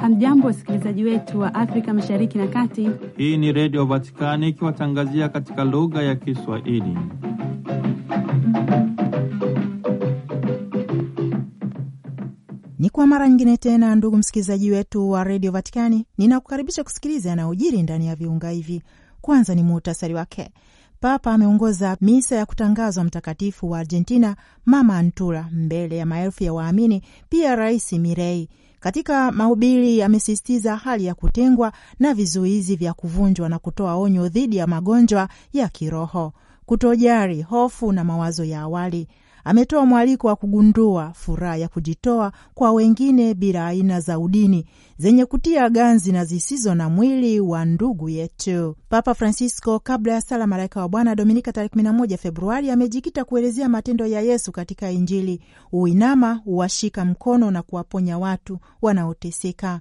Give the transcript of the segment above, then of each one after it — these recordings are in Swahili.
Hamjambo, wasikilizaji wetu wa Afrika Mashariki na Kati. Hii ni Redio Vatikani ikiwatangazia katika lugha ya Kiswahili. Ni kwa mara nyingine tena, ndugu msikilizaji wetu wa redio Vatikani, ninakukaribisha kusikiliza yanayojiri ndani ya viunga hivi. Kwanza ni muhtasari wake. Papa ameongoza misa ya kutangazwa mtakatifu wa Argentina Mama Antula mbele ya maelfu ya waamini, pia Rais Mirei. Katika mahubiri amesisitiza hali ya kutengwa na vizuizi vya kuvunjwa na kutoa onyo dhidi ya magonjwa ya kiroho, kutojari, hofu na mawazo ya awali. Ametoa mwaliko wa kugundua furaha ya kujitoa kwa wengine bila aina za udini zenye kutia ganzi na zisizo na mwili wa ndugu yetu. Papa Francisco, kabla ya sala Malaika wa Bwana Dominika tarehe 11 Februari, amejikita kuelezea matendo ya Yesu katika Injili: uinama, uwashika mkono na kuwaponya watu wanaoteseka.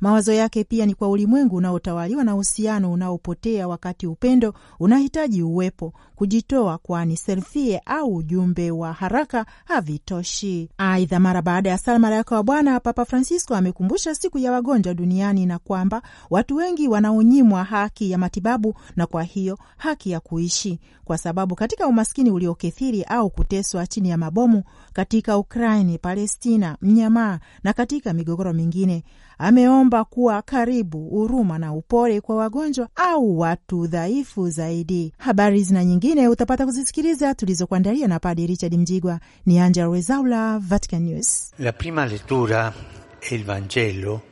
Mawazo yake pia ni kwa ulimwengu unaotawaliwa na uhusiano unaopotea, wakati upendo unahitaji uwepo, kujitoa, kwani selfie au ujumbe wa haraka havitoshi. Aidha, mara baada ya sala Malaika wa Bwana, Papa Francisco amekumbusha siku ya wagonjwa duniani na kwamba watu wengi wanaonyimwa haki ya matibabu na kwa hiyo haki ya kuishi, kwa sababu katika umaskini uliokithiri au kuteswa chini ya mabomu katika Ukraini, Palestina, mnyamaa na katika migogoro mingine ameomba kuwa karibu, huruma na upole kwa wagonjwa au watu dhaifu zaidi. Habari zina nyingine utapata kuzisikiliza tulizokuandalia na Padre Richard Mjigwa. Ni Angela Rezaula, Vatican News. La prima lettura e il Vangelo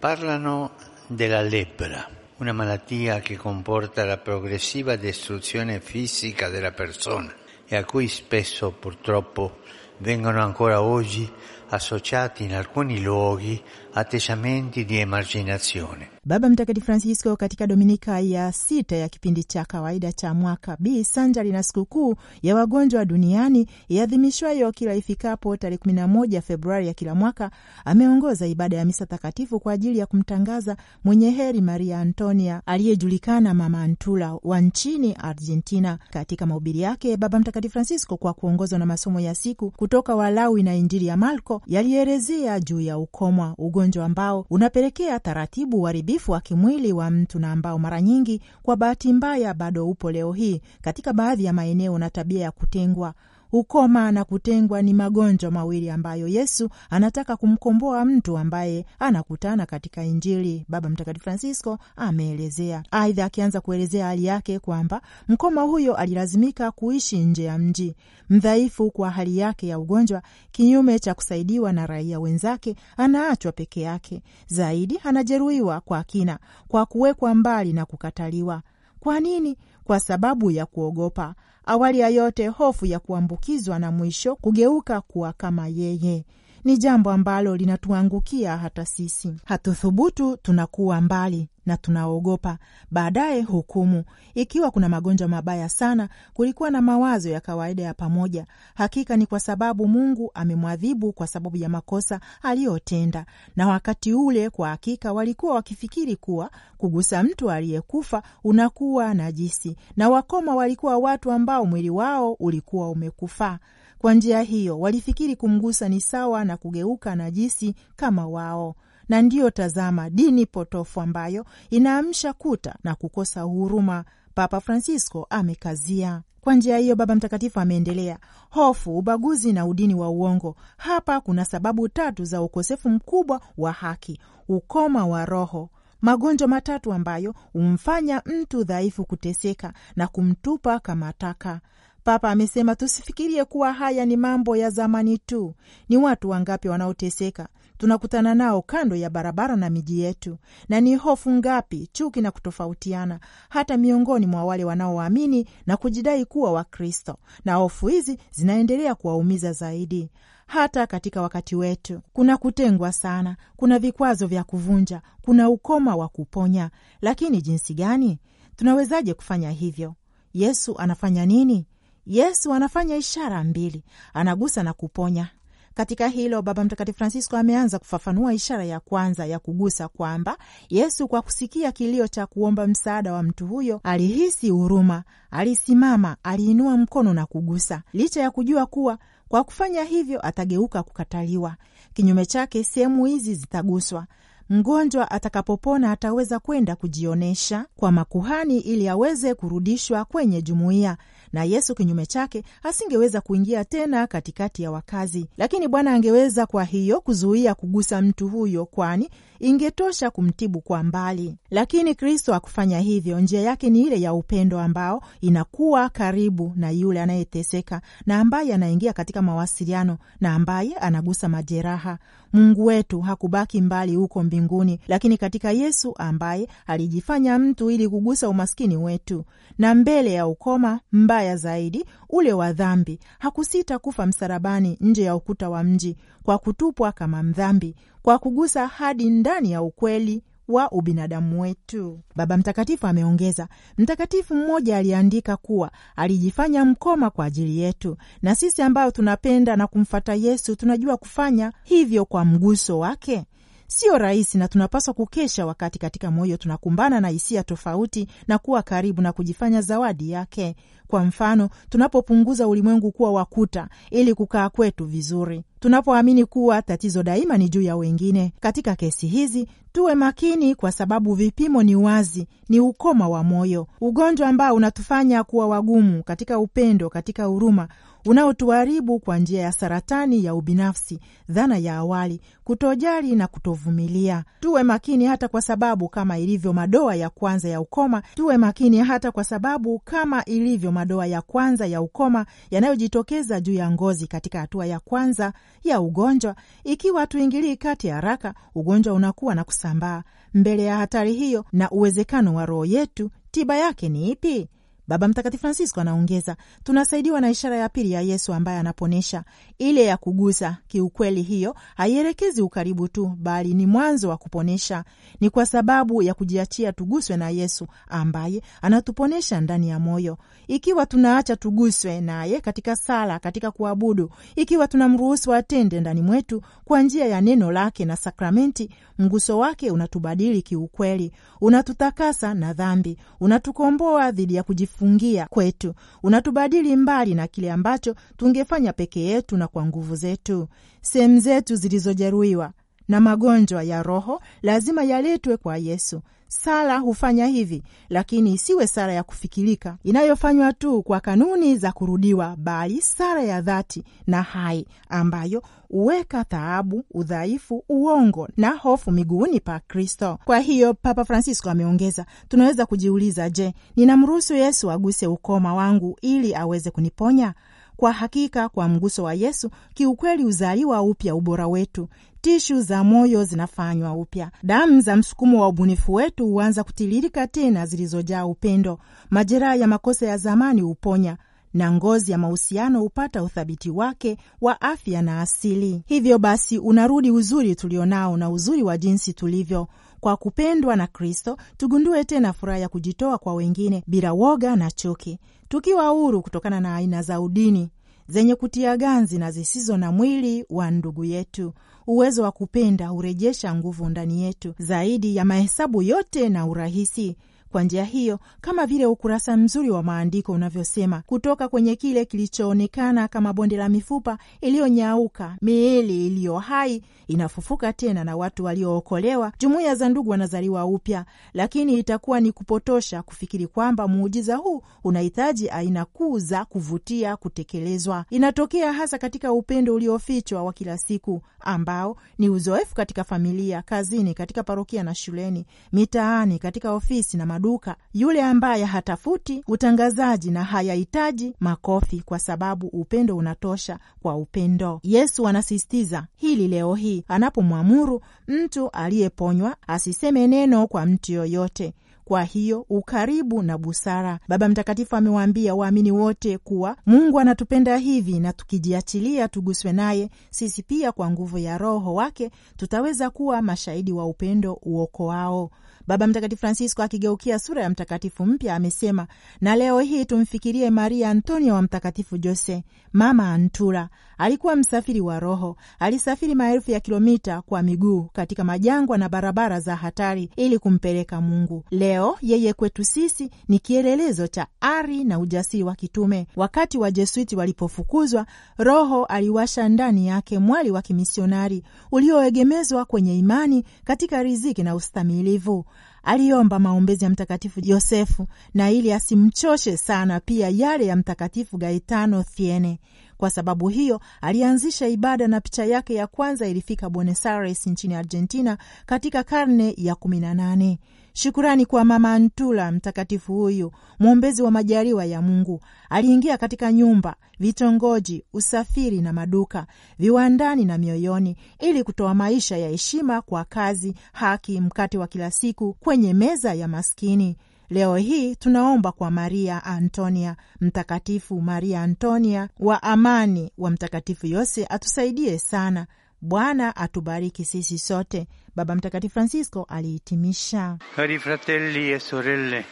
parlano della lepra, una malattia che comporta la progressiva distruzione fisica della persona e a cui spesso purtroppo vengono ancora oggi associati in alcuni luoghi atteggiamenti di emarginazione. Baba Mtakatifu Francisco katika dominika ya sita ya kipindi cha kawaida cha mwaka B sanjari na sikukuu ya wagonjwa duniani iadhimishwayo kila ifikapo tarehe 11 Februari ya kila mwaka ameongoza ibada ya misa takatifu kwa ajili ya kumtangaza mwenye heri Maria Antonia aliyejulikana Mama Antula wa nchini Argentina. Katika mahubiri yake, Baba Mtakatifu Francisco kwa kuongozwa na masomo ya siku kutoka Walawi na Injili ya Marko yalielezea juu ya ukomwa, ugonjwa ambao unapelekea taratibu uharibifu wa kimwili wa mtu na ambao mara nyingi kwa bahati mbaya bado upo leo hii katika baadhi ya maeneo na tabia ya kutengwa. Ukoma na kutengwa ni magonjwa mawili ambayo Yesu anataka kumkomboa mtu ambaye anakutana katika Injili, Baba Mtakatifu Francisco ameelezea. Aidha, akianza kuelezea hali yake kwamba mkoma huyo alilazimika kuishi nje ya mji, mdhaifu kwa hali yake ya ugonjwa, kinyume cha kusaidiwa na raia wenzake, anaachwa peke yake. Zaidi, anajeruhiwa kwa kina kwa kuwekwa mbali na kukataliwa. Kwa nini? Kwa sababu ya kuogopa. Awali ya yote, hofu ya kuambukizwa na mwisho kugeuka kuwa kama yeye. Ni jambo ambalo linatuangukia hata sisi. Hatuthubutu, tunakuwa mbali na tunaogopa baadaye hukumu. Ikiwa kuna magonjwa mabaya sana, kulikuwa na mawazo ya kawaida ya pamoja. Hakika ni kwa sababu Mungu amemwadhibu kwa sababu ya makosa aliyotenda, na wakati ule kwa hakika walikuwa wakifikiri kuwa kugusa mtu aliyekufa unakuwa najisi, na wakoma walikuwa watu ambao mwili wao ulikuwa umekufa. Kwa njia hiyo walifikiri kumgusa ni sawa na kugeuka najisi kama wao na ndiyo tazama, dini potofu ambayo inaamsha kuta na kukosa huruma. Papa Francisco amekazia. Kwa njia hiyo, Baba Mtakatifu ameendelea: hofu, ubaguzi na udini wa uongo. Hapa kuna sababu tatu za ukosefu mkubwa wa haki: ukoma wa roho, magonjwa matatu ambayo humfanya mtu dhaifu kuteseka na kumtupa kama taka. Papa amesema tusifikirie kuwa haya ni mambo ya zamani tu. Ni watu wangapi wanaoteseka tunakutana nao kando ya barabara na miji yetu, na ni hofu ngapi, chuki na kutofautiana hata miongoni mwa wale wanaoamini na kujidai kuwa Wakristo, na hofu hizi zinaendelea kuwaumiza zaidi. Hata katika wakati wetu kuna kutengwa sana, kuna vikwazo vya kuvunja, kuna ukoma wa kuponya. Lakini jinsi gani tunawezaje kufanya hivyo? Yesu anafanya nini? Yesu anafanya ishara mbili, anagusa na kuponya. Katika hilo Baba Mtakatifu Francisco ameanza kufafanua ishara ya kwanza ya kugusa, kwamba Yesu kwa kusikia kilio cha kuomba msaada wa mtu huyo alihisi huruma, alisimama, aliinua mkono na kugusa, licha ya kujua kuwa Kwa kufanya hivyo, atageuka kukataliwa. Kinyume chake, sehemu hizi zitaguswa. Mgonjwa atakapopona ataweza kwenda kujionyesha kwa makuhani ili aweze kurudishwa kwenye jumuiya, na Yesu kinyume chake asingeweza kuingia tena katikati ya wakazi. Lakini Bwana angeweza kwa hiyo kuzuia kugusa mtu huyo, kwani ingetosha kumtibu kwa mbali. Lakini Kristo hakufanya hivyo. Njia yake ni ile ya upendo ambao inakuwa karibu na yule anayeteseka na ambaye anaingia katika mawasiliano na ambaye anagusa majeraha. Mungu wetu hakubaki mbali huko mbinguni, lakini katika Yesu ambaye alijifanya mtu ili kugusa umaskini wetu, na mbele ya ukoma mbaya zaidi ule wa dhambi, hakusita kufa msalabani nje ya ukuta wa mji kwa kutupwa kama mdhambi, kwa kugusa hadi ndani ya ukweli wa ubinadamu wetu. Baba Mtakatifu ameongeza, mtakatifu mmoja aliandika kuwa alijifanya mkoma kwa ajili yetu, na sisi ambao tunapenda na kumfata Yesu tunajua kufanya hivyo kwa mguso wake. Sio rahisi na tunapaswa kukesha wakati katika moyo tunakumbana na hisia tofauti na kuwa karibu na kujifanya zawadi yake. Kwa mfano, tunapopunguza ulimwengu kuwa wakuta ili kukaa kwetu vizuri, tunapoamini kuwa tatizo daima ni juu ya wengine. Katika kesi hizi tuwe makini, kwa sababu vipimo ni wazi, ni ukoma wa moyo, ugonjwa ambao unatufanya kuwa wagumu katika upendo, katika huruma unaotuharibu kwa njia ya saratani ya ubinafsi, dhana ya awali, kutojali na kutovumilia. Tuwe makini hata kwa sababu kama ilivyo madoa ya kwanza ya ukoma, tuwe makini hata kwa sababu kama ilivyo madoa ya kwanza ya ukoma yanayojitokeza juu ya ngozi katika hatua ya kwanza ya ugonjwa, ikiwa hatuingilii kati haraka, ugonjwa unakuwa na kusambaa. Mbele ya hatari hiyo na uwezekano wa roho yetu, tiba yake ni ipi? Baba Mtakatifu Francisco anaongeza, tunasaidiwa na ishara ya pili ya Yesu ambaye anaponesha, ile ya kugusa. Kiukweli hiyo haielekezi ukaribu tu, bali ni mwanzo wa kuponesha. Ni kwa sababu ya kujiachia tuguswe na Yesu ambaye anatuponesha ndani ya moyo. Ikiwa tunaacha tuguswe naye katika sala, katika kuabudu, ikiwa tunamruhusu atende ndani mwetu kwa njia ya neno lake na sakramenti, mguso wake unatubadili kiukweli, unatutakasa na dhambi, unatukomboa dhidi ya kujifungia kwetu, unatubadili mbali na kile ambacho tungefanya peke yetu na kwa nguvu zetu. Sehemu zetu zilizojeruhiwa na magonjwa ya roho lazima yaletwe kwa Yesu. Sala hufanya hivi, lakini isiwe sala ya kufikirika inayofanywa tu kwa kanuni za kurudiwa, bali sala ya dhati na hai ambayo huweka taabu, udhaifu, uongo na hofu miguuni pa Kristo. Kwa hiyo Papa Francisco ameongeza, tunaweza kujiuliza, je, ninamruhusu Yesu aguse ukoma wangu ili aweze kuniponya? Kwa hakika kwa mguso wa Yesu kiukweli huzaliwa upya ubora wetu, tishu za moyo zinafanywa upya, damu za msukumo wa ubunifu wetu huanza kutiririka tena, zilizojaa upendo. Majeraha ya makosa ya zamani huponya na ngozi ya mahusiano hupata uthabiti wake wa afya na asili. Hivyo basi unarudi uzuri tulionao na uzuri wa jinsi tulivyo kwa kupendwa na Kristo, tugundue tena furaha ya kujitoa kwa wengine bila woga na chuki, tukiwa huru kutokana na aina za udini zenye kutia ganzi na zisizo na mwili wa ndugu yetu. Uwezo wa kupenda hurejesha nguvu ndani yetu zaidi ya mahesabu yote na urahisi. Kwa njia hiyo, kama vile ukurasa mzuri wa maandiko unavyosema, kutoka kwenye kile kilichoonekana kama bonde la mifupa iliyonyauka, miili iliyo hai inafufuka tena na watu waliookolewa, jumuiya za ndugu wanazaliwa upya. Lakini itakuwa ni kupotosha kufikiri kwamba muujiza huu unahitaji aina kuu za kuvutia kutekelezwa. Inatokea hasa katika upendo uliofichwa wa kila siku ambao ni uzoefu katika familia, kazini, katika parokia na shuleni, mitaani, katika ofisi na maduka. Yule ambaye hatafuti utangazaji na hayahitaji makofi, kwa sababu upendo unatosha kwa upendo. Yesu anasisitiza hili leo hii anapomwamuru mtu aliyeponywa asiseme neno kwa mtu yoyote. Kwa hiyo ukaribu na busara. Baba Mtakatifu amewaambia waamini wote kuwa Mungu anatupenda hivi, na tukijiachilia tuguswe naye, sisi pia kwa nguvu ya Roho wake tutaweza kuwa mashahidi wa upendo uokoao. Baba Mtakatifu Francisco akigeukia sura ya mtakatifu mpya amesema, na leo hii tumfikirie Maria Antonia wa Mtakatifu Jose, mama Antura. Alikuwa msafiri wa roho. Alisafiri maelfu ya kilomita kwa miguu katika majangwa na barabara za hatari ili kumpeleka Mungu. Leo yeye kwetu sisi ni kielelezo cha ari na ujasiri wa kitume. Wakati Wajesuiti walipofukuzwa, Roho aliwasha ndani yake mwali wa kimisionari ulioegemezwa kwenye imani katika riziki na ustamilivu. Aliomba maombezi ya Mtakatifu Yosefu na ili asimchoshe sana, pia yale ya Mtakatifu Gaetano Thiene. Kwa sababu hiyo alianzisha ibada na picha yake ya kwanza ilifika Buenos Aires nchini Argentina katika karne ya kumi na nane. Shukurani kwa Mama Antula, mtakatifu huyu mwombezi wa majaliwa ya Mungu. Aliingia katika nyumba, vitongoji, usafiri na maduka, viwandani na mioyoni, ili kutoa maisha ya heshima kwa kazi, haki, mkate wa kila siku kwenye meza ya maskini. Leo hii tunaomba kwa Maria Antonia, Mtakatifu Maria Antonia wa amani wa Mtakatifu Yose atusaidie sana. Bwana atubariki sisi sote. Baba Mtakatifu Francisco alihitimisha. Cari fratelli e sorelle,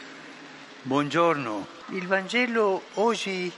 buongiorno. Il Vangelo oggi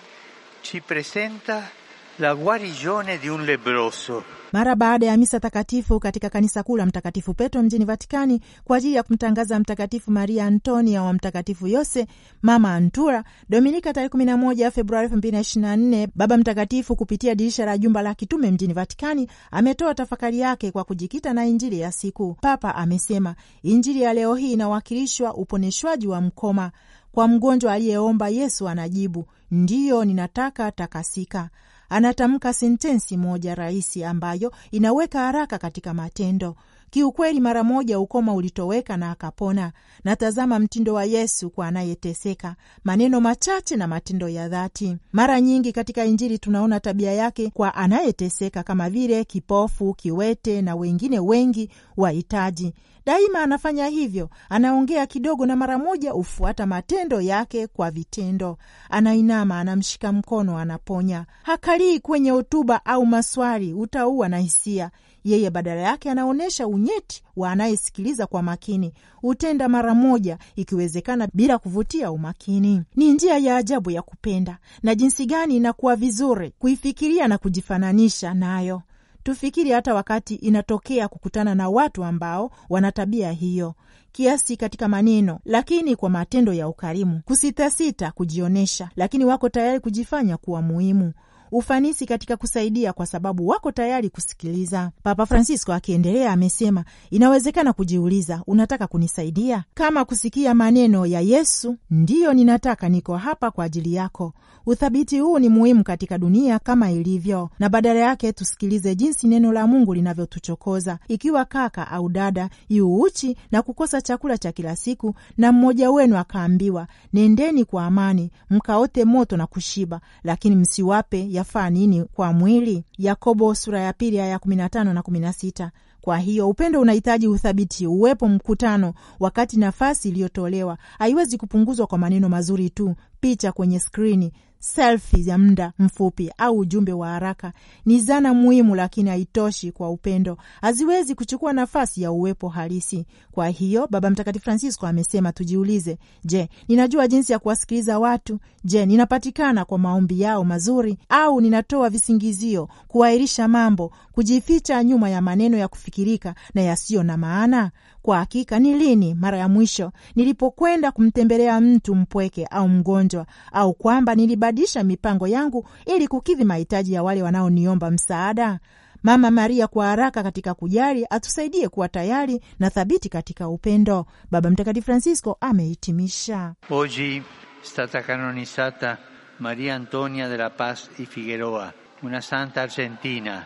ci presenta la guarigione di un lebroso. Mara baada ya misa takatifu katika kanisa kuu la Mtakatifu Petro mjini Vatikani kwa ajili ya kumtangaza Mtakatifu Maria Antonia wa Mtakatifu Yose mama Antura, Dominika tarehe 11 Februari 2024, Baba Mtakatifu kupitia dirisha la jumba la kitume mjini Vatikani ametoa tafakari yake kwa kujikita na Injili ya siku. Papa amesema Injili ya leo hii inawakilishwa uponeshwaji wa mkoma kwa mgonjwa aliyeomba. Yesu anajibu ndiyo, ninataka takasika. Anatamka sentensi moja rahisi ambayo inaweka haraka katika matendo. Kiukweli, mara moja ukoma ulitoweka na akapona. Natazama mtindo wa Yesu kwa anayeteseka, maneno machache na matendo ya dhati. Mara nyingi katika Injili tunaona tabia yake kwa anayeteseka, kama vile kipofu, kiwete na wengine wengi wahitaji. Daima anafanya hivyo, anaongea kidogo na mara moja hufuata matendo yake kwa vitendo. Anainama, anamshika mkono, anaponya. Hakalii kwenye hotuba au maswali, utaua na hisia yeye badala yake anaonyesha unyeti wa anayesikiliza kwa makini. Hutenda mara moja, ikiwezekana bila kuvutia umakini. Ni njia ya ajabu ya kupenda, na jinsi gani inakuwa vizuri kuifikiria na kujifananisha nayo. Tufikiri hata wakati inatokea kukutana na watu ambao wana tabia hiyo, kiasi katika maneno, lakini kwa matendo ya ukarimu, kusitasita kujionyesha, lakini wako tayari kujifanya kuwa muhimu ufanisi katika kusaidia kwa sababu wako tayari kusikiliza. Papa Francisco akiendelea amesema, inawezekana kujiuliza, unataka kunisaidia? Kama kusikia maneno ya Yesu, ndiyo ninataka, niko hapa kwa ajili yako. Uthabiti huu ni muhimu katika dunia kama ilivyo, na badala yake tusikilize jinsi neno la Mungu linavyotuchokoza. Ikiwa kaka au dada yu uchi na kukosa chakula cha kila siku, na mmoja wenu akaambiwa, nendeni kwa amani mkaote moto na kushiba, lakini msiwape yafaa nini kwa mwili? Yakobo sura ya pili aya kumi na tano na kumi na sita. Kwa hiyo upendo unahitaji uthabiti, uwepo mkutano, wakati nafasi iliyotolewa haiwezi kupunguzwa kwa maneno mazuri tu, picha kwenye skrini selfie ya muda mfupi au ujumbe wa haraka ni zana muhimu, lakini haitoshi kwa upendo, haziwezi kuchukua nafasi ya uwepo halisi. Kwa hiyo Baba Mtakatifu Francisco amesema tujiulize, je, ninajua jinsi ya kuwasikiliza watu? Je, ninapatikana kwa maombi yao mazuri, au ninatoa visingizio, kuahirisha mambo, kujificha nyuma ya maneno ya kufikirika na yasiyo na maana? Kwa hakika ni lini mara ya mwisho nilipokwenda kumtembelea mtu mpweke au mgonjwa, au kwamba nilibadilisha mipango yangu ili kukidhi mahitaji ya wale wanaoniomba msaada? Mama Maria kwa haraka katika kujali atusaidie kuwa tayari na thabiti katika upendo. Baba Mtakatifu Francisco amehitimisha. Oggi stata canonizzata Maria Antonia della Paz y Figueroa, una santa argentina.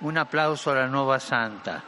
Un applauso alla nuova santa.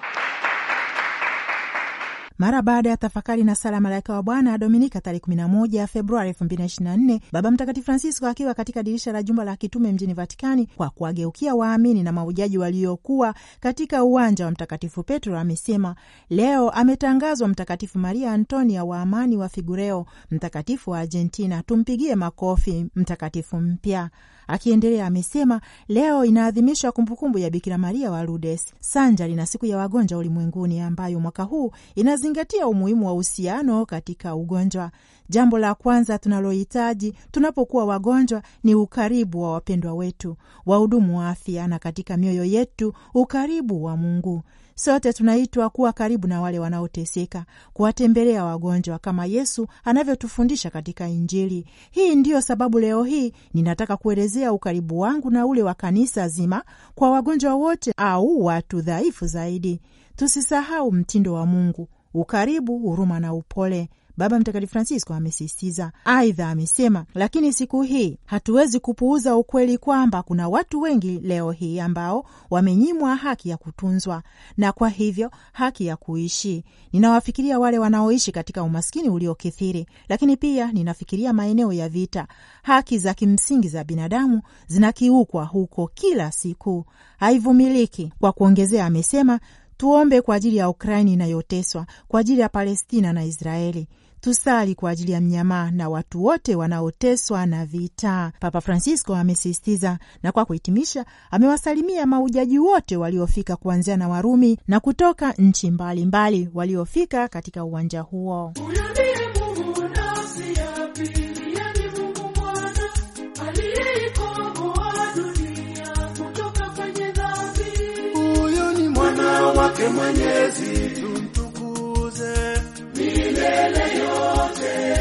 Mara baada ya tafakari na sala malaika wa Bwana Dominika tarehe 11 Februari 2024, Baba Mtakatifu Francisco akiwa katika dirisha la jumba la kitume mjini Vatikani kwa kuwageukia waamini na maujaji waliokuwa katika uwanja wa Mtakatifu Petro amesema leo ametangazwa Mtakatifu Maria Antonia wa amani wa Figureo, mtakatifu wa Argentina. Tumpigie makofi mtakatifu mpya. Akiendelea amesema leo inaadhimishwa kumbukumbu ya Bikira Maria wa Lourdes sanjari na siku ya wagonjwa ulimwenguni ambayo mwaka huu inazingatia tukizingatia umuhimu wa uhusiano katika ugonjwa. Jambo la kwanza tunalohitaji tunapokuwa wagonjwa ni ukaribu wa wapendwa wetu, wahudumu wa afya, na katika mioyo yetu ukaribu wa Mungu. Sote tunaitwa kuwa karibu na wale wanaoteseka, kuwatembelea wagonjwa kama Yesu anavyotufundisha katika Injili. Hii ndiyo sababu leo hii ninataka kuelezea ukaribu wangu na ule wa kanisa zima kwa wagonjwa wote au watu dhaifu zaidi. Tusisahau mtindo wa Mungu: ukaribu, huruma na upole. Baba Mtakatifu Francisco amesisitiza. Aidha amesema, lakini siku hii hatuwezi kupuuza ukweli kwamba kuna watu wengi leo hii ambao wamenyimwa haki ya kutunzwa na kwa hivyo haki ya kuishi. Ninawafikiria wale wanaoishi katika umaskini uliokithiri, lakini pia ninafikiria maeneo ya vita. Haki za kimsingi za binadamu zinakiukwa huko kila siku, haivumiliki. Kwa kuongezea, amesema tuombe kwa ajili ya Ukraini inayoteswa, kwa ajili ya Palestina na Israeli tusali kwa ajili ya mnyamaa na watu wote wanaoteswa na vita, Papa Francisco amesisitiza. Na kwa kuhitimisha, amewasalimia maujaji wote waliofika kuanzia na Warumi na kutoka nchi mbalimbali waliofika katika uwanja huo. Wake Mwenyezi, tumtukuze milele yote.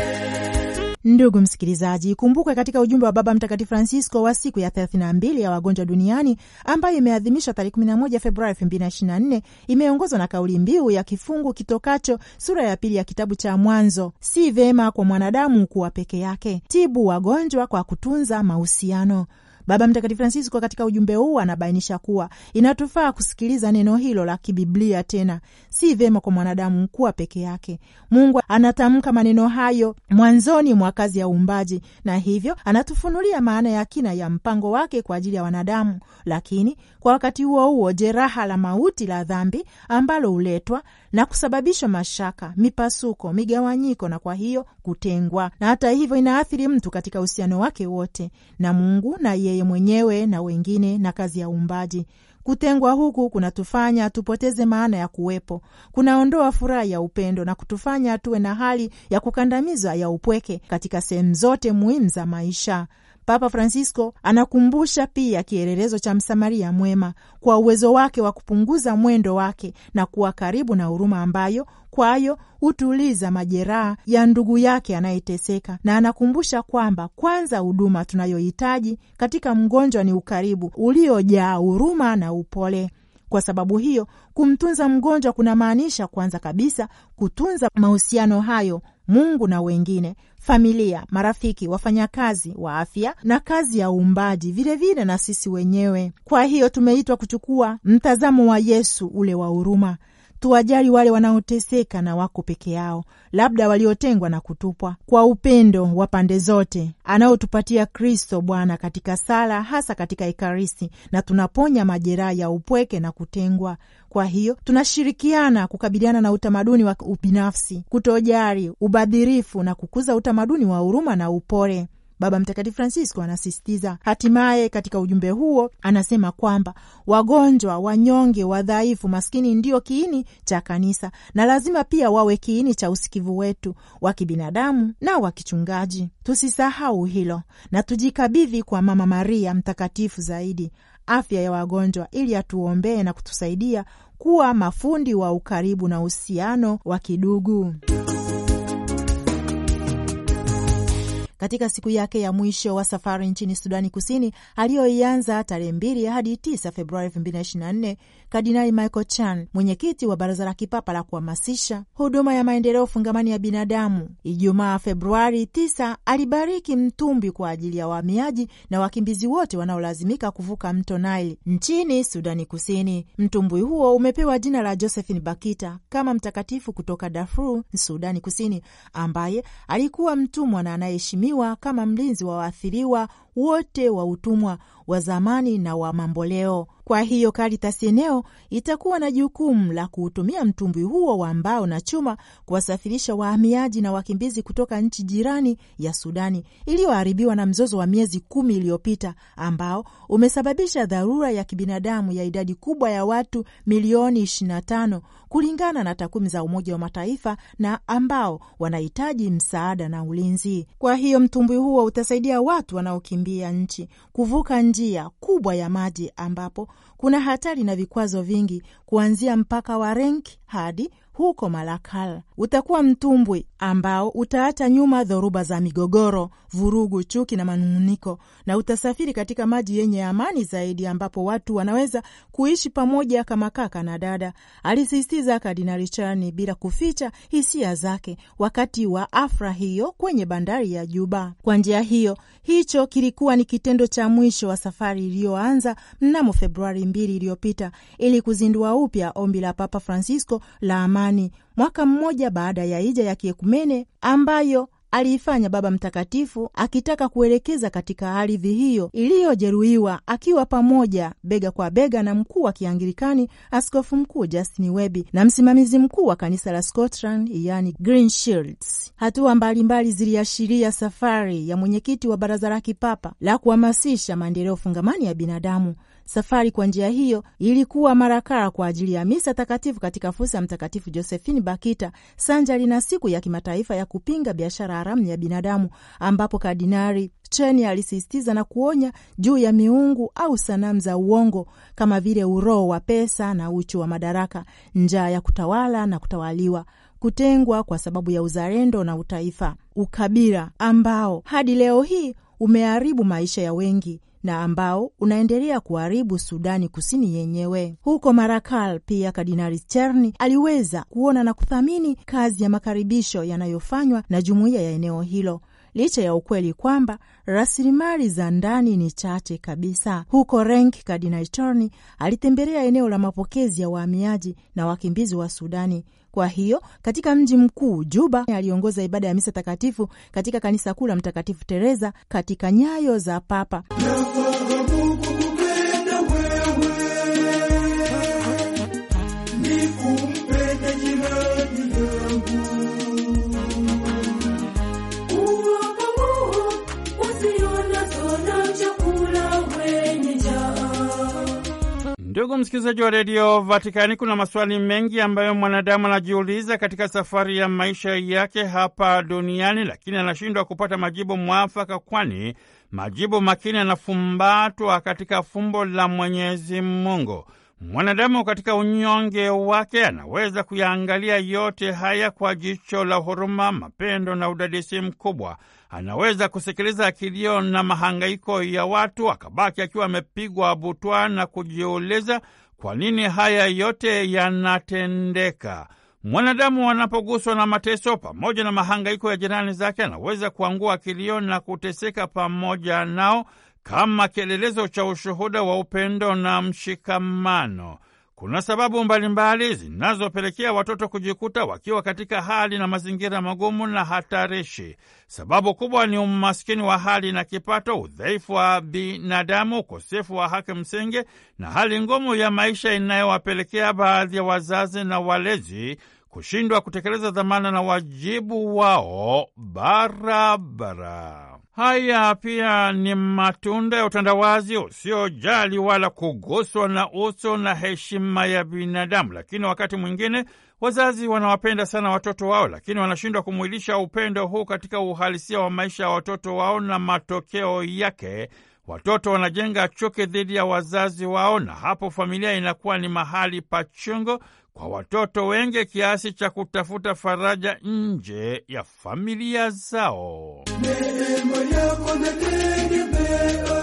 Ndugu msikilizaji, ikumbukwe katika ujumbe wa Baba Mtakatifu Francisco wa siku ya 32 ya wagonjwa duniani ambayo imeadhimishwa tarehe 11 Februari 2024 imeongozwa na kauli mbiu ya kifungu kitokacho sura ya pili ya kitabu cha Mwanzo: si vema kwa mwanadamu kuwa peke yake, tibu wagonjwa kwa kutunza mahusiano. Baba Mtakatifu Francisco katika ujumbe huu anabainisha kuwa inatufaa kusikiliza neno hilo la kibiblia tena, si vyema kwa mwanadamu kuwa peke yake. Mungu anatamka maneno hayo mwanzoni mwa kazi ya uumbaji, na hivyo anatufunulia maana ya kina ya mpango wake kwa ajili ya wanadamu, lakini kwa wakati huo huo jeraha la mauti la dhambi ambalo huletwa na kusababisha mashaka, mipasuko, migawanyiko na kwa hiyo kutengwa, na hata hivyo inaathiri mtu katika uhusiano wake wote na Mungu na yeye mwenyewe na wengine na kazi ya uumbaji. Kutengwa huku kunatufanya tupoteze maana ya kuwepo, kunaondoa furaha ya upendo na kutufanya tuwe na hali ya kukandamizwa ya upweke katika sehemu zote muhimu za maisha. Papa Francisco anakumbusha pia kielelezo cha Msamaria mwema kwa uwezo wake wa kupunguza mwendo wake na kuwa karibu na huruma ambayo kwayo hutuliza majeraha ya ndugu yake anayeteseka, na anakumbusha kwamba kwanza huduma tunayohitaji katika mgonjwa ni ukaribu uliojaa huruma na upole. Kwa sababu hiyo, kumtunza mgonjwa kunamaanisha kwanza kabisa kutunza mahusiano hayo Mungu na wengine, familia, marafiki, wafanyakazi wa afya na kazi ya uumbaji, vilevile na sisi wenyewe. Kwa hiyo tumeitwa kuchukua mtazamo wa Yesu, ule wa huruma. Tuwajali wale wanaoteseka na wako peke yao, labda waliotengwa na kutupwa, kwa upendo wa pande zote anaotupatia Kristo Bwana katika sala, hasa katika Ekaristi, na tunaponya majeraha ya upweke na kutengwa. Kwa hiyo tunashirikiana kukabiliana na utamaduni wa ubinafsi, kutojali, ubadhirifu na kukuza utamaduni wa huruma na upole. Baba Mtakatifu Francisco anasisitiza. Hatimaye katika ujumbe huo anasema kwamba wagonjwa, wanyonge, wadhaifu, maskini ndio kiini cha kanisa na lazima pia wawe kiini cha usikivu wetu wa kibinadamu na wa kichungaji. Tusisahau hilo na tujikabidhi kwa Mama Maria mtakatifu zaidi afya ya wagonjwa ili atuombee na kutusaidia kuwa mafundi wa ukaribu na uhusiano wa kidugu. katika siku yake ya mwisho wa safari nchini Sudani Kusini aliyoianza tarehe 2 hadi 9 Februari 2024 Kardinali Michael Chan, mwenyekiti wa Baraza la Kipapa la kuhamasisha huduma ya maendeleo fungamani ya binadamu, Ijumaa Februari 9 alibariki mtumbi kwa ajili ya wahamiaji na wakimbizi wote wanaolazimika kuvuka mto Nile nchini Sudani Kusini. Mtumbwi huo umepewa jina la Josephine Bakita kama mtakatifu kutoka Darfur, Sudani Kusini, ambaye alikuwa mtumwa na anayeheshimiwa kama mlinzi wa waathiriwa wote wa utumwa wa zamani na wa mamboleo. Kwa hiyo Caritas eneo itakuwa na jukumu la kuutumia mtumbwi huo wa mbao na chuma kuwasafirisha wahamiaji na wakimbizi kutoka nchi jirani ya Sudani iliyoharibiwa na mzozo wa miezi kumi iliyopita ambao umesababisha dharura ya kibinadamu ya idadi kubwa ya watu milioni 25 kulingana na takwimu za Umoja wa Mataifa na ambao wanahitaji msaada na ulinzi. Kwa hiyo mtumbwi huo utasaidia watu wanaokimbia nchi kuvuka njia kubwa ya maji ambapo kuna hatari na vikwazo vingi kuanzia mpaka wa Renk hadi huko Malakal. Utakuwa mtumbwi ambao utaacha nyuma dhoruba za migogoro, vurugu, chuki na manung'uniko, na utasafiri katika maji yenye amani zaidi, ambapo watu wanaweza kuishi pamoja kama kaka na dada, alisisitiza Kardinali Charni bila kuficha hisia zake wakati wa afra hiyo kwenye bandari ya Juba. Kwa njia hiyo, hicho kilikuwa ni kitendo cha mwisho wa safari iliyoanza mnamo Februari mbili iliyopita ili kuzindua upya ombi la Papa Francisco la amani mwaka mmoja baada ya hija ya kiekumene ambayo aliifanya Baba Mtakatifu akitaka kuelekeza katika ardhi hiyo iliyojeruhiwa akiwa pamoja bega kwa bega na mkuu wa Kianglikani Askofu Mkuu Justin Welby na msimamizi mkuu wa kanisa la Scotland yani Greenshields. Hatua mbalimbali ziliashiria safari ya mwenyekiti wa Baraza la Kipapa la kuhamasisha maendeleo fungamani ya binadamu. Safari kwa njia hiyo ilikuwa marakara kwa ajili ya misa takatifu katika fursa ya Mtakatifu Josephine Bakita sanjari na siku ya kimataifa ya kupinga biashara haramu ya binadamu, ambapo Kardinari Cheni alisisitiza na kuonya juu ya miungu au sanamu za uongo kama vile uroho wa pesa na uchu wa madaraka, njaa ya kutawala na kutawaliwa kutengwa kwa sababu ya uzalendo na utaifa, ukabila ambao hadi leo hii umeharibu maisha ya wengi na ambao unaendelea kuharibu Sudani Kusini yenyewe. Huko Marakal pia Kardinali Cherni aliweza kuona na kuthamini kazi ya makaribisho yanayofanywa na jumuiya ya eneo hilo licha ya ukweli kwamba rasilimali za ndani ni chache kabisa. Huko Renk, Kardinali Cherni alitembelea eneo la mapokezi ya wahamiaji na wakimbizi wa Sudani. Kwa hiyo katika mji mkuu Juba aliongoza ibada ya misa takatifu katika kanisa kuu la Mtakatifu Teresa katika nyayo za Papa. Ndugu msikilizaji wa redio Vatikani, kuna maswali mengi ambayo mwanadamu anajiuliza katika safari ya maisha yake hapa duniani, lakini anashindwa kupata majibu mwafaka, kwani majibu makini yanafumbatwa katika fumbo la Mwenyezi Mungu. Mwanadamu katika unyonge wake anaweza kuyaangalia yote haya kwa jicho la huruma, mapendo na udadisi mkubwa. Anaweza kusikiliza kilio na mahangaiko ya watu, akabaki akiwa amepigwa butwa na kujiuliza kwa nini haya yote yanatendeka. Mwanadamu anapoguswa na mateso pamoja na mahangaiko ya jirani zake, anaweza kuangua kilio na kuteseka pamoja nao kama kielelezo cha ushuhuda wa upendo na mshikamano. Kuna sababu mbalimbali zinazopelekea watoto kujikuta wakiwa katika hali na mazingira magumu na hatarishi. Sababu kubwa ni umaskini wa hali na kipato, udhaifu wa binadamu, ukosefu wa haki msingi na hali ngumu ya maisha inayowapelekea baadhi ya wazazi na walezi kushindwa kutekeleza dhamana na wajibu wao barabara. Haya pia ni matunda ya utandawazi usiojali wala kuguswa na uso na heshima ya binadamu. Lakini wakati mwingine wazazi wanawapenda sana watoto wao, lakini wanashindwa kumwilisha upendo huu katika uhalisia wa maisha ya watoto wao, na matokeo yake watoto wanajenga chuki dhidi ya wazazi wao, na hapo familia inakuwa ni mahali pa chungo kwa watoto wengi kiasi cha kutafuta faraja nje ya familia zao. Ella con el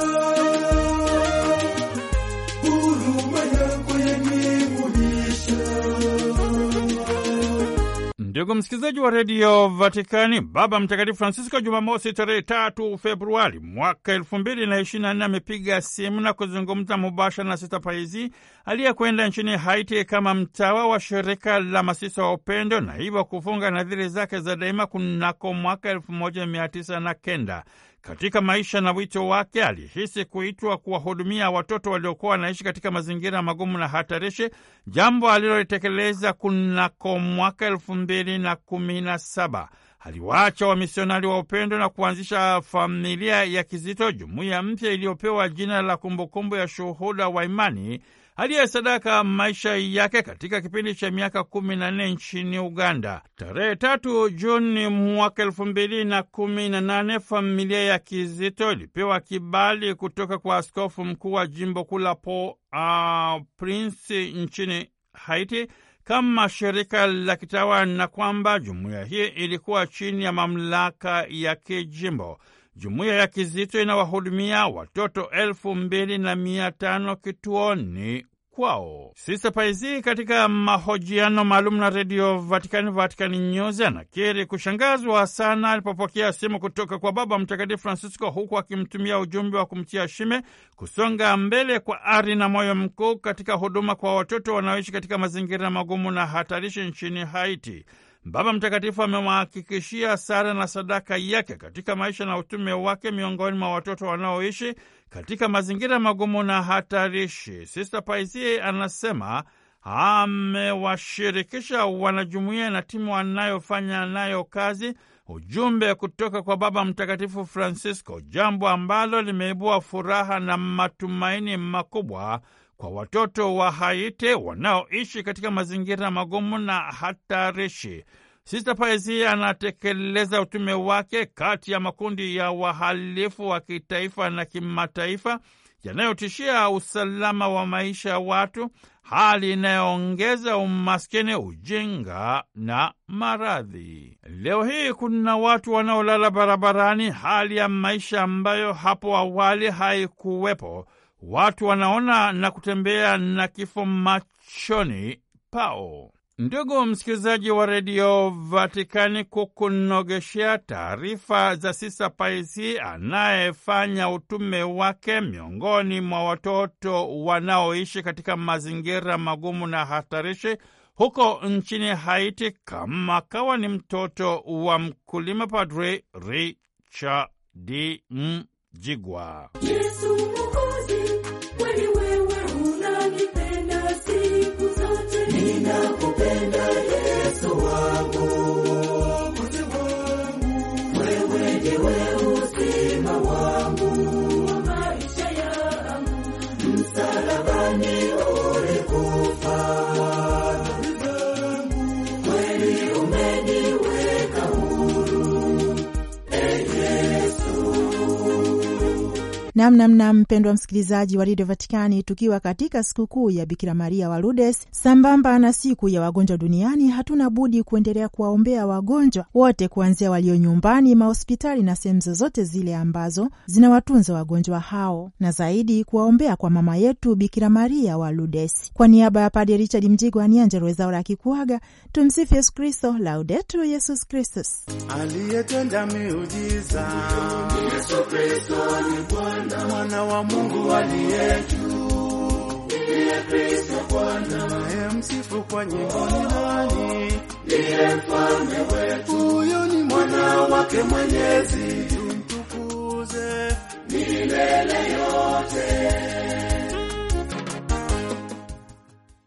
Ndugu msikilizaji wa redio Vatikani, Baba Mtakatifu Francisco Jumamosi tarehe tatu Februari mwaka elfu mbili na ishirini na nne amepiga simu na kuzungumza mubashara na Sista Paizi aliyekwenda nchini Haiti kama mtawa wa shirika la masisa wa upendo na hivyo kufunga nadhiri zake za daima kunako mwaka elfu moja mia tisa na kenda. Katika maisha na wito wake alihisi kuitwa kuwahudumia watoto waliokuwa wanaishi katika mazingira magumu na hatarishi, jambo alilolitekeleza kunako mwaka elfu mbili na kumi na saba. Aliwaacha wamisionari wa upendo na kuanzisha familia ya Kizito, jumuiya mpya iliyopewa jina la Kumbukumbu ya Shuhuda wa Imani, aliyesadaka maisha yake katika kipindi cha miaka kumi na nne nchini Uganda. Tarehe tatu Juni mwaka elfu mbili na kumi na nane familia ya Kizito ilipewa kibali kutoka kwa askofu mkuu wa jimbo kuu la Port-au-Prince nchini Haiti kama shirika la kitawa na kwamba jumuiya hii ilikuwa chini ya mamlaka ya kijimbo. Jumuiya ya Kizito inawahudumia watoto elfu mbili na mia tano kituoni kwao. Sista Paizi katika mahojiano maalum na Redio Vatikani, Vatikani News, anakiri kushangazwa sana alipopokea simu kutoka kwa Baba Mtakatifu Francisco, huku akimtumia ujumbe wa kumtia shime kusonga mbele kwa ari na moyo mkuu katika huduma kwa watoto wanaoishi katika mazingira magumu na hatarishi nchini Haiti. Baba Mtakatifu amewahakikishia sala na sadaka yake katika maisha na utume wake miongoni mwa watoto wanaoishi katika mazingira magumu na hatarishi. Sista Paisie anasema amewashirikisha wanajumuiya na timu anayofanya nayo kazi ujumbe kutoka kwa Baba Mtakatifu Francisco, jambo ambalo limeibua furaha na matumaini makubwa kwa watoto wa Haiti wanaoishi katika mazingira magumu na hatarishi. Sista Paezia anatekeleza utume wake kati ya makundi ya wahalifu wa kitaifa na kimataifa yanayotishia usalama wa maisha ya watu, hali inayoongeza umaskini, ujinga na maradhi. Leo hii kuna watu wanaolala barabarani, hali ya maisha ambayo hapo awali haikuwepo. Watu wanaona na kutembea na kifo machoni pao. Ndugu msikilizaji wa redio Vatikani, kukunogeshea taarifa za Sisa Paisi anayefanya utume wake miongoni mwa watoto wanaoishi katika mazingira magumu na hatarishi huko nchini Haiti, kama kawa ni mtoto wa mkulima, Padre Richard Mjigwa. Yesu Ninakupenda Yesu wangu, wangu. Wewe ndiwe Namnamna mpendwa msikilizaji wa redio Vatikani, tukiwa katika sikukuu ya Bikira Maria wa Lourdes sambamba na siku ya wagonjwa duniani, hatuna budi kuendelea kuwaombea wagonjwa wote, kuanzia walio nyumbani, mahospitali na sehemu zozote zile ambazo zinawatunza wagonjwa hao, na zaidi kuwaombea kwa mama yetu Bikira Maria wa Lourdes. Kwa niaba ya Padre Richard Mjigwa ni Angella Rwezaura akikuaga. Tumsifu Yesu Kristo, Laudetur Yesus Kristus. aliyetenda miujiza Yesu Kristo ni Bwana, mwana wa Mungu aliye juu, ndiye Kristo Bwana, naye msifu kwa nyimbo ni nani? Ndiye mfalme wetu, huyo ni mwana wake Mwenyezi, tumtukuze milele yote.